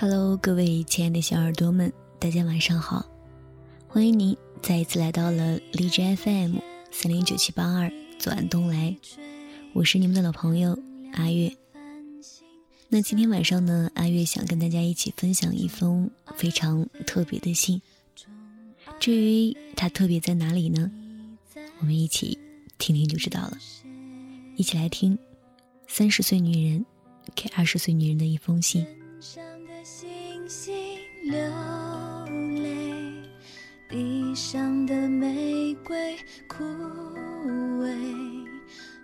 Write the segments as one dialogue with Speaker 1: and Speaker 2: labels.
Speaker 1: Hello，各位亲爱的小耳朵们，大家晚上好！欢迎您再一次来到了荔枝 FM 三零九七八二左岸东来，我是你们的老朋友阿月。那今天晚上呢，阿月想跟大家一起分享一封非常特别的信。至于它特别在哪里呢？我们一起听听就知道了。一起来听三十岁女人给二十岁女人的一封信。
Speaker 2: 心流泪地上的玫瑰枯萎，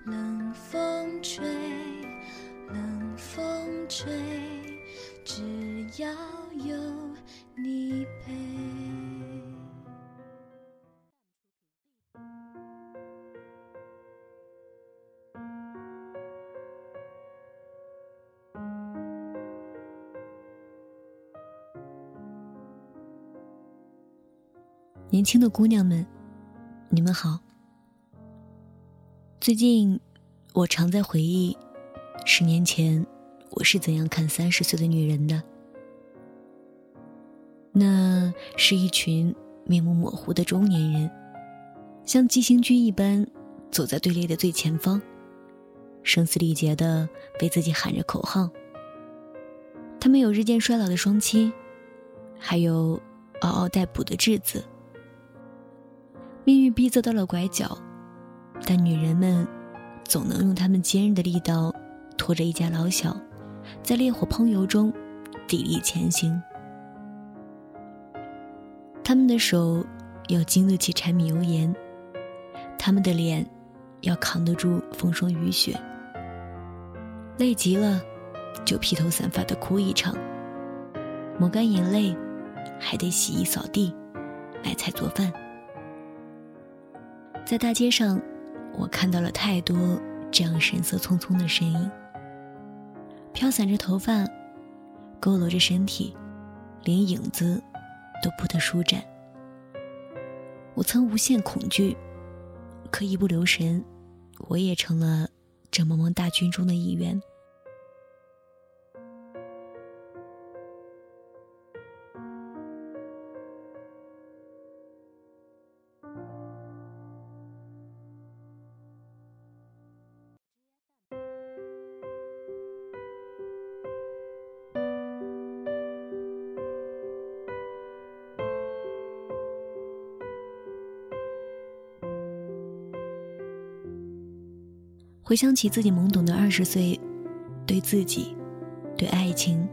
Speaker 2: 冷风吹。
Speaker 1: 年轻的姑娘们，你们好。最近，我常在回忆。十年前，我是怎样看三十岁的女人的？那是一群面目模糊的中年人，像急行军一般走在队列的最前方，声嘶力竭的为自己喊着口号。他们有日渐衰老的双亲，还有嗷嗷待哺的稚子。命运逼走到了拐角，但女人们总能用她们坚韧的力道。拖着一家老小，在烈火烹油中砥砺前行。他们的手要经得起柴米油盐，他们的脸要扛得住风霜雨雪。累极了，就披头散发的哭一场，抹干眼泪，还得洗衣扫地，买菜做饭。在大街上，我看到了太多这样神色匆匆的身影。飘散着头发，佝偻着身体，连影子都不得舒展。我曾无限恐惧，可一不留神，我也成了这茫茫大军中的一员。回想起自己懵懂的二十岁，对自己，对爱情，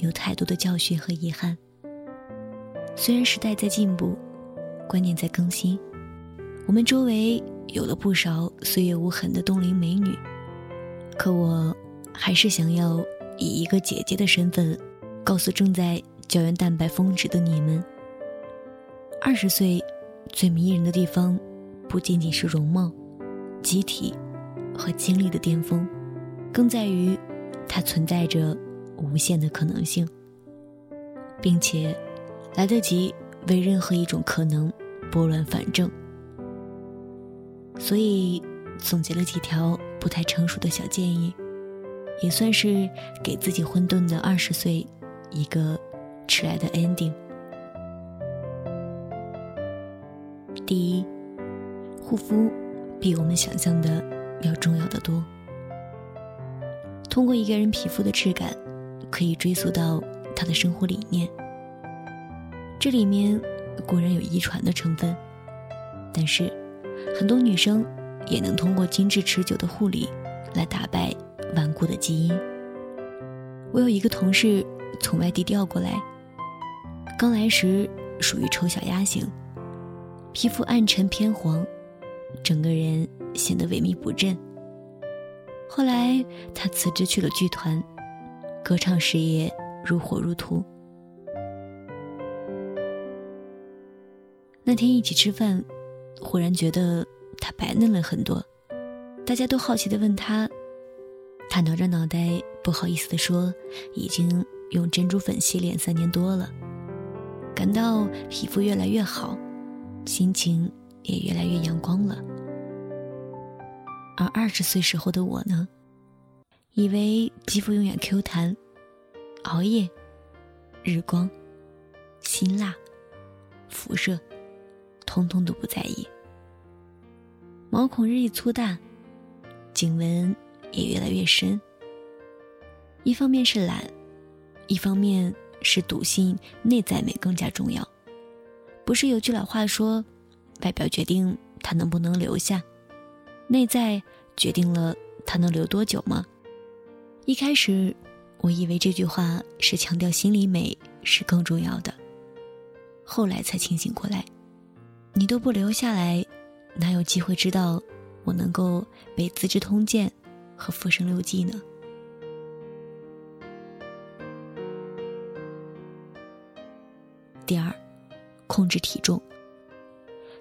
Speaker 1: 有太多的教训和遗憾。虽然时代在进步，观念在更新，我们周围有了不少岁月无痕的冻龄美女，可我还是想要以一个姐姐的身份，告诉正在胶原蛋白峰值的你们：二十岁最迷人的地方，不仅仅是容貌、机体。和经历的巅峰，更在于它存在着无限的可能性，并且来得及为任何一种可能拨乱反正。所以总结了几条不太成熟的小建议，也算是给自己混沌的二十岁一个迟来的 ending。第一，护肤比我们想象的。要重要的多。通过一个人皮肤的质感，可以追溯到他的生活理念。这里面固然有遗传的成分，但是很多女生也能通过精致持久的护理来打败顽固的基因。我有一个同事从外地调过来，刚来时属于丑小鸭型，皮肤暗沉偏黄，整个人。显得萎靡不振。后来他辞职去了剧团，歌唱事业如火如荼。那天一起吃饭，忽然觉得他白嫩了很多。大家都好奇的问他，他挠着脑袋，不好意思的说：“已经用珍珠粉洗脸三年多了，感到皮肤越来越好，心情也越来越阳光了。”而二十岁时候的我呢，以为肌肤永远 Q 弹，熬夜日光、辛辣、辐射，通通都不在意。毛孔日益粗大，颈纹也越来越深。一方面是懒，一方面是笃信内在美更加重要。不是有句老话说，外表决定他能不能留下，内在决定了他能留多久吗？一开始，我以为这句话是强调心理美是更重要的，后来才清醒过来，你都不留下来。哪有机会知道我能够背《资治通鉴》和《浮生六记》呢？第二，控制体重。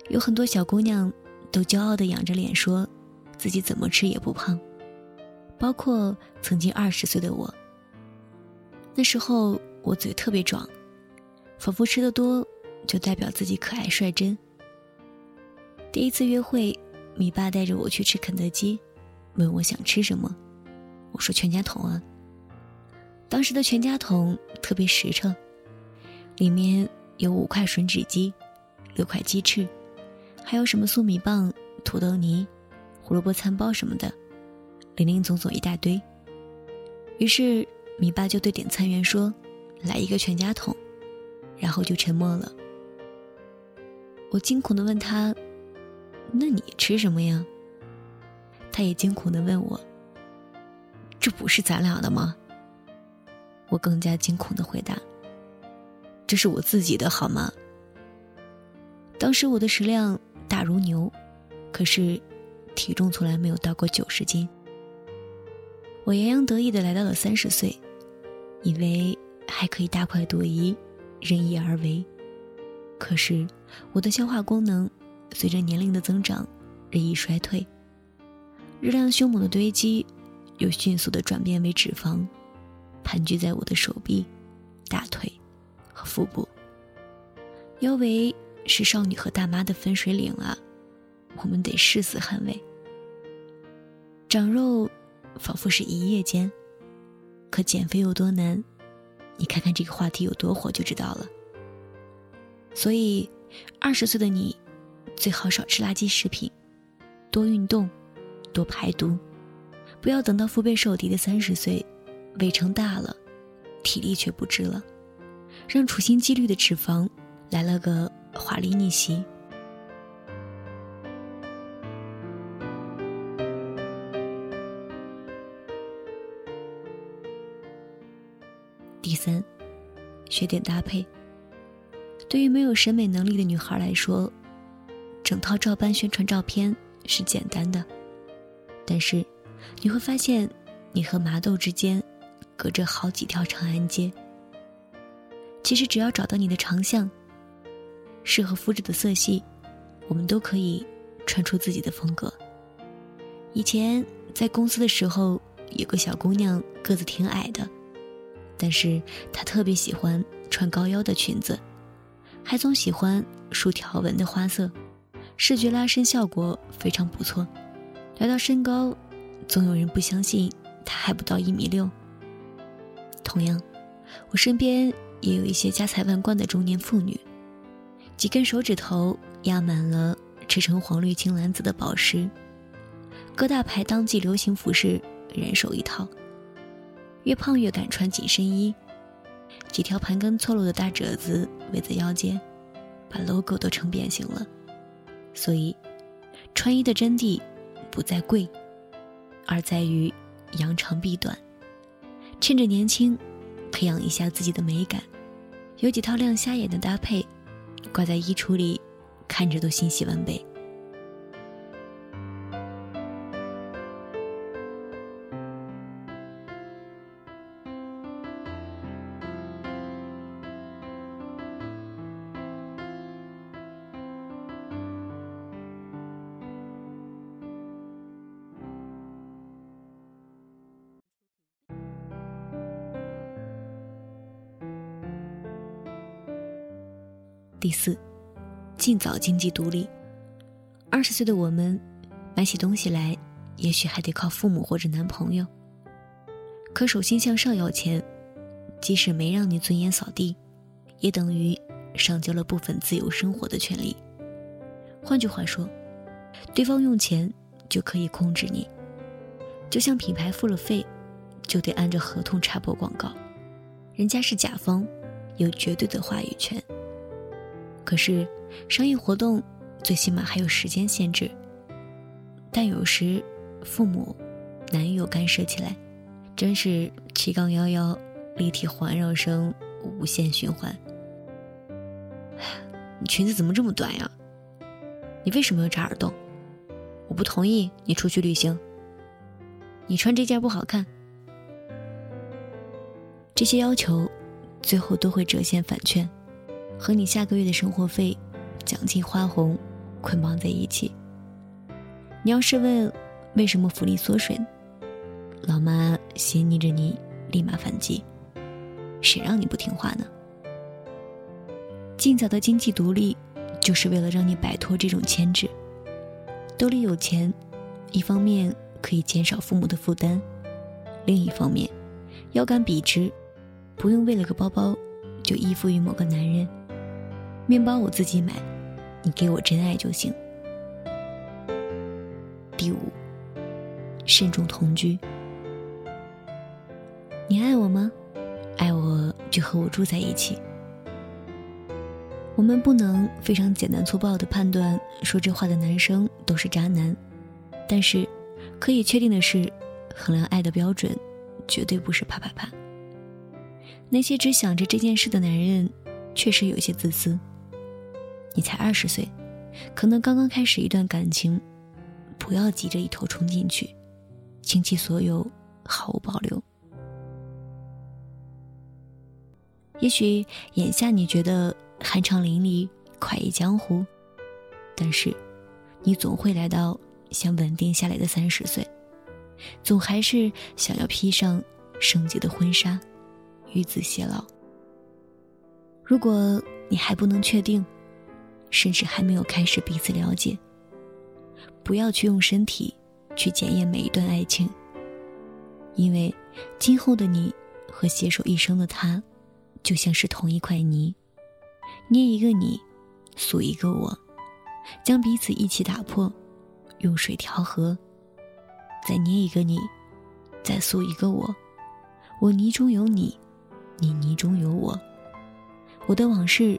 Speaker 1: 有很多小姑娘都骄傲的仰着脸说，自己怎么吃也不胖，包括曾经二十岁的我。那时候我嘴特别壮，仿佛吃的多就代表自己可爱率真。第一次约会，米爸带着我去吃肯德基，问我想吃什么，我说全家桶啊。当时的全家桶特别实诚，里面有五块吮指鸡，六块鸡翅，还有什么粟米棒、土豆泥、胡萝卜餐包什么的，零零总总一大堆。于是米爸就对点餐员说：“来一个全家桶。”然后就沉默了。我惊恐地问他。那你吃什么呀？他也惊恐的问我：“这不是咱俩的吗？”我更加惊恐的回答：“这是我自己的，好吗？”当时我的食量大如牛，可是体重从来没有到过九十斤。我洋洋得意的来到了三十岁，以为还可以大快朵颐，任意而为。可是我的消化功能。随着年龄的增长，日益衰退，热量凶猛的堆积，又迅速的转变为脂肪，盘踞在我的手臂、大腿和腹部。腰围是少女和大妈的分水岭啊，我们得誓死捍卫。长肉仿佛是一夜间，可减肥有多难？你看看这个话题有多火就知道了。所以，二十岁的你。最好少吃垃圾食品，多运动，多排毒，不要等到腹背受敌的三十岁，胃撑大了，体力却不支了，让处心积虑的脂肪来了个华丽逆袭。第三，学点搭配。对于没有审美能力的女孩来说。整套照搬宣传照片是简单的，但是你会发现，你和麻豆之间隔着好几条长安街。其实只要找到你的长相，适合肤质的色系，我们都可以穿出自己的风格。以前在公司的时候，有个小姑娘个子挺矮的，但是她特别喜欢穿高腰的裙子，还总喜欢梳条纹的花色。视觉拉伸效果非常不错。聊到身高，总有人不相信她还不到一米六。同样，我身边也有一些家财万贯的中年妇女，几根手指头压满了赤橙黄绿青蓝紫的宝石，各大牌当季流行服饰人手一套，越胖越敢穿紧身衣，几条盘根错落的大褶子围在腰间，把 logo 都撑变形了。所以，穿衣的真谛不在贵，而在于扬长避短。趁着年轻，培养一下自己的美感，有几套亮瞎眼的搭配，挂在衣橱里，看着都欣喜万倍。第四，尽早经济独立。二十岁的我们，买起东西来，也许还得靠父母或者男朋友。可手心向上要钱，即使没让你尊严扫地，也等于上交了部分自由生活的权利。换句话说，对方用钱就可以控制你，就像品牌付了费，就得按照合同插播广告，人家是甲方，有绝对的话语权。可是，商业活动最起码还有时间限制，但有时父母、男友干涉起来，真是七杠幺幺。立体环绕声，无限循环。你裙子怎么这么短呀？你为什么要扎耳洞？我不同意你出去旅行。你穿这件不好看。这些要求，最后都会折现反券，和你下个月的生活费、奖金、花红捆绑在一起。你要是问为什么福利缩水，老妈斜睨着你，立马反击。谁让你不听话呢？尽早的经济独立，就是为了让你摆脱这种牵制。兜里有钱，一方面可以减少父母的负担，另一方面，腰杆笔直，不用为了个包包就依附于某个男人。面包我自己买，你给我真爱就行。第五，慎重同居。你爱我吗？爱我就和我住在一起。我们不能非常简单粗暴的判断说这话的男生都是渣男，但是可以确定的是，衡量爱的标准绝对不是啪啪啪。那些只想着这件事的男人，确实有些自私。你才二十岁，可能刚刚开始一段感情，不要急着一头冲进去，倾其所有，毫无保留。也许眼下你觉得酣畅淋漓、快意江湖，但是，你总会来到想稳定下来的三十岁，总还是想要披上圣洁的婚纱，与子偕老。如果你还不能确定，甚至还没有开始彼此了解，不要去用身体去检验每一段爱情，因为今后的你和携手一生的他。就像是同一块泥，捏一个你，塑一个我，将彼此一起打破，用水调和，再捏一个你，再塑一个我。我泥中有你，你泥中有我。我的往事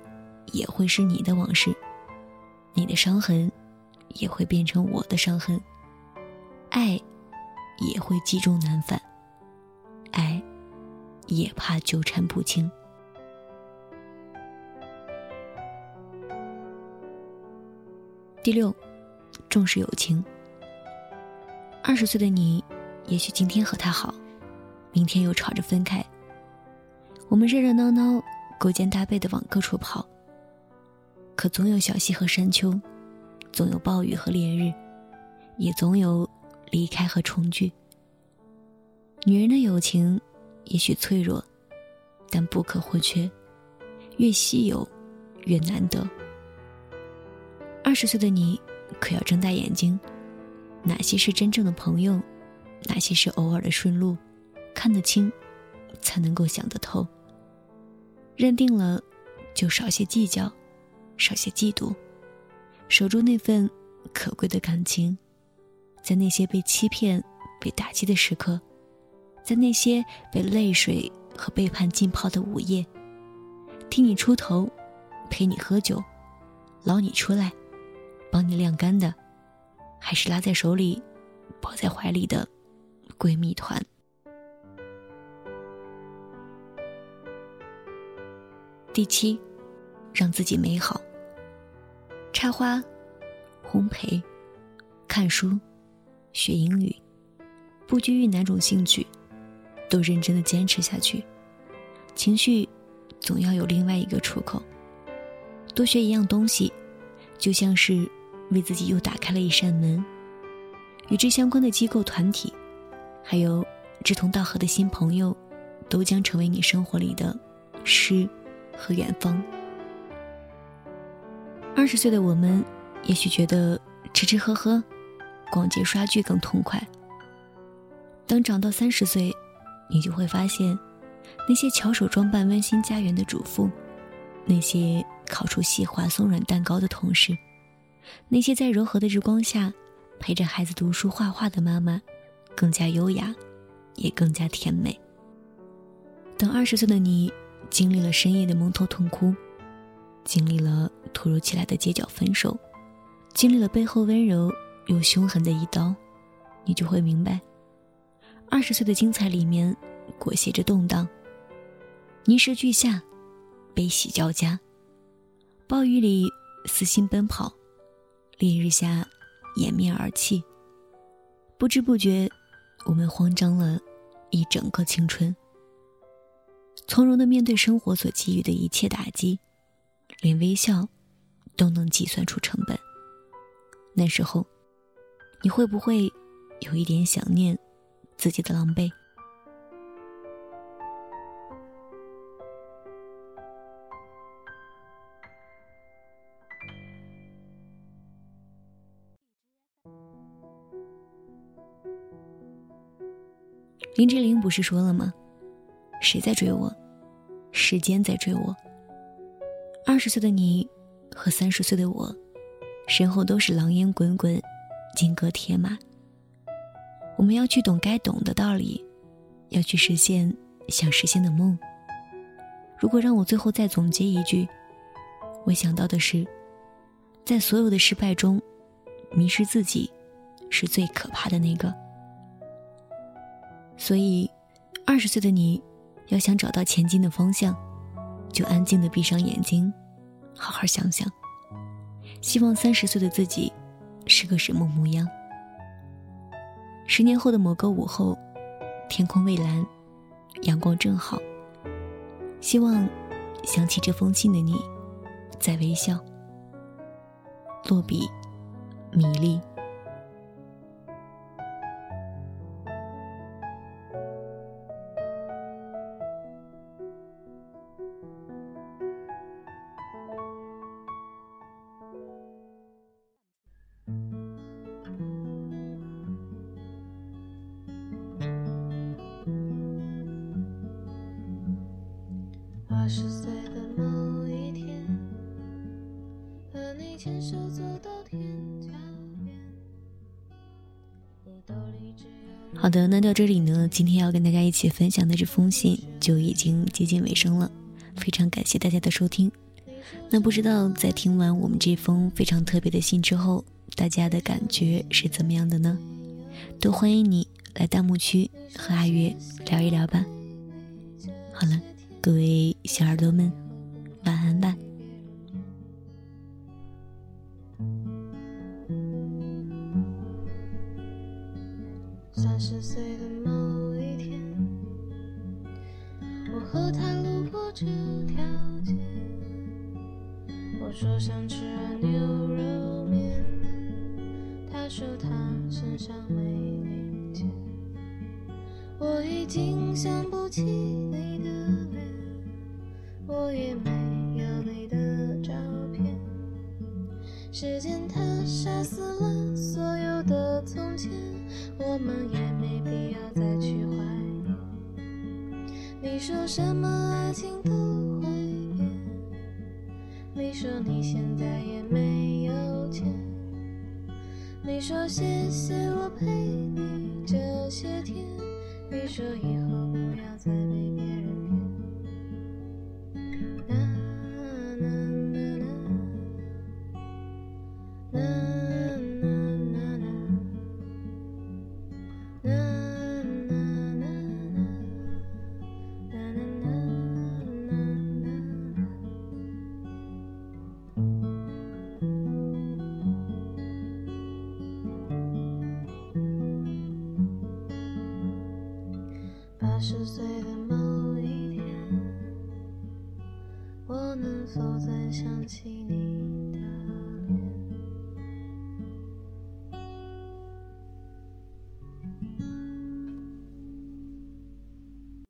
Speaker 1: 也会是你的往事，你的伤痕也会变成我的伤痕。爱也会积重难返，爱也怕纠缠不清。第六，重视友情。二十岁的你，也许今天和他好，明天又吵着分开。我们热热闹闹、勾肩搭背的往各处跑，可总有小溪和山丘，总有暴雨和烈日，也总有离开和重聚。女人的友情，也许脆弱，但不可或缺，越稀有，越难得。二十岁的你，可要睁大眼睛，哪些是真正的朋友，哪些是偶尔的顺路，看得清，才能够想得透。认定了，就少些计较，少些嫉妒，守住那份可贵的感情，在那些被欺骗、被打击的时刻，在那些被泪水和背叛浸泡的午夜，替你出头，陪你喝酒，捞你出来。帮你晾干的，还是拉在手里、抱在怀里的闺蜜团。第七，让自己美好。插花、烘焙、看书、学英语，不拘于哪种兴趣，都认真的坚持下去。情绪总要有另外一个出口。多学一样东西，就像是。为自己又打开了一扇门，与之相关的机构、团体，还有志同道合的新朋友，都将成为你生活里的诗和远方。二十岁的我们，也许觉得吃吃喝喝、逛街刷剧更痛快。等长到三十岁，你就会发现，那些巧手装扮温馨家园的主妇，那些烤出细滑松软蛋糕的同事，那些在柔和的日光下陪着孩子读书画画的妈妈，更加优雅，也更加甜美。等二十岁的你经历了深夜的蒙头痛哭，经历了突如其来的街角分手，经历了背后温柔又凶狠的一刀，你就会明白，二十岁的精彩里面裹挟着动荡。泥石俱下，悲喜交加。暴雨里撕心奔跑，烈日下掩面而泣。不知不觉，我们慌张了一整个青春。从容的面对生活所给予的一切打击，连微笑都能计算出成本。那时候，你会不会有一点想念自己的狼狈？林志玲不是说了吗？谁在追我？时间在追我。二十岁的你和三十岁的我，身后都是狼烟滚滚，金戈铁马。我们要去懂该懂的道理，要去实现想实现的梦。如果让我最后再总结一句，我想到的是，在所有的失败中，迷失自己，是最可怕的那个。所以，二十岁的你，要想找到前进的方向，就安静的闭上眼睛，好好想想。希望三十岁的自己，是个什么模样？十年后的某个午后，天空蔚蓝，阳光正好。希望想起这封信的你，在微笑。落笔，米粒。好的，那到这里呢，今天要跟大家一起分享的这封信就已经接近尾声了，非常感谢大家的收听。那不知道在听完我们这封非常特别的信之后，大家的感觉是怎么样的呢？都欢迎你来弹幕区和阿月聊一聊吧。好了。各位小耳朵们，晚安吧。
Speaker 2: 三十岁的某一天，我和他路过这条街，我说想吃牛肉面，他说他身上没零钱，我已经想不起你的脸。我也没有你的照片。时间它杀死了所有的从前，我们也没必要再去怀念。你说什么爱情都会变，你说你现在也没有钱，你说谢谢我陪你这些天，你说以后不要再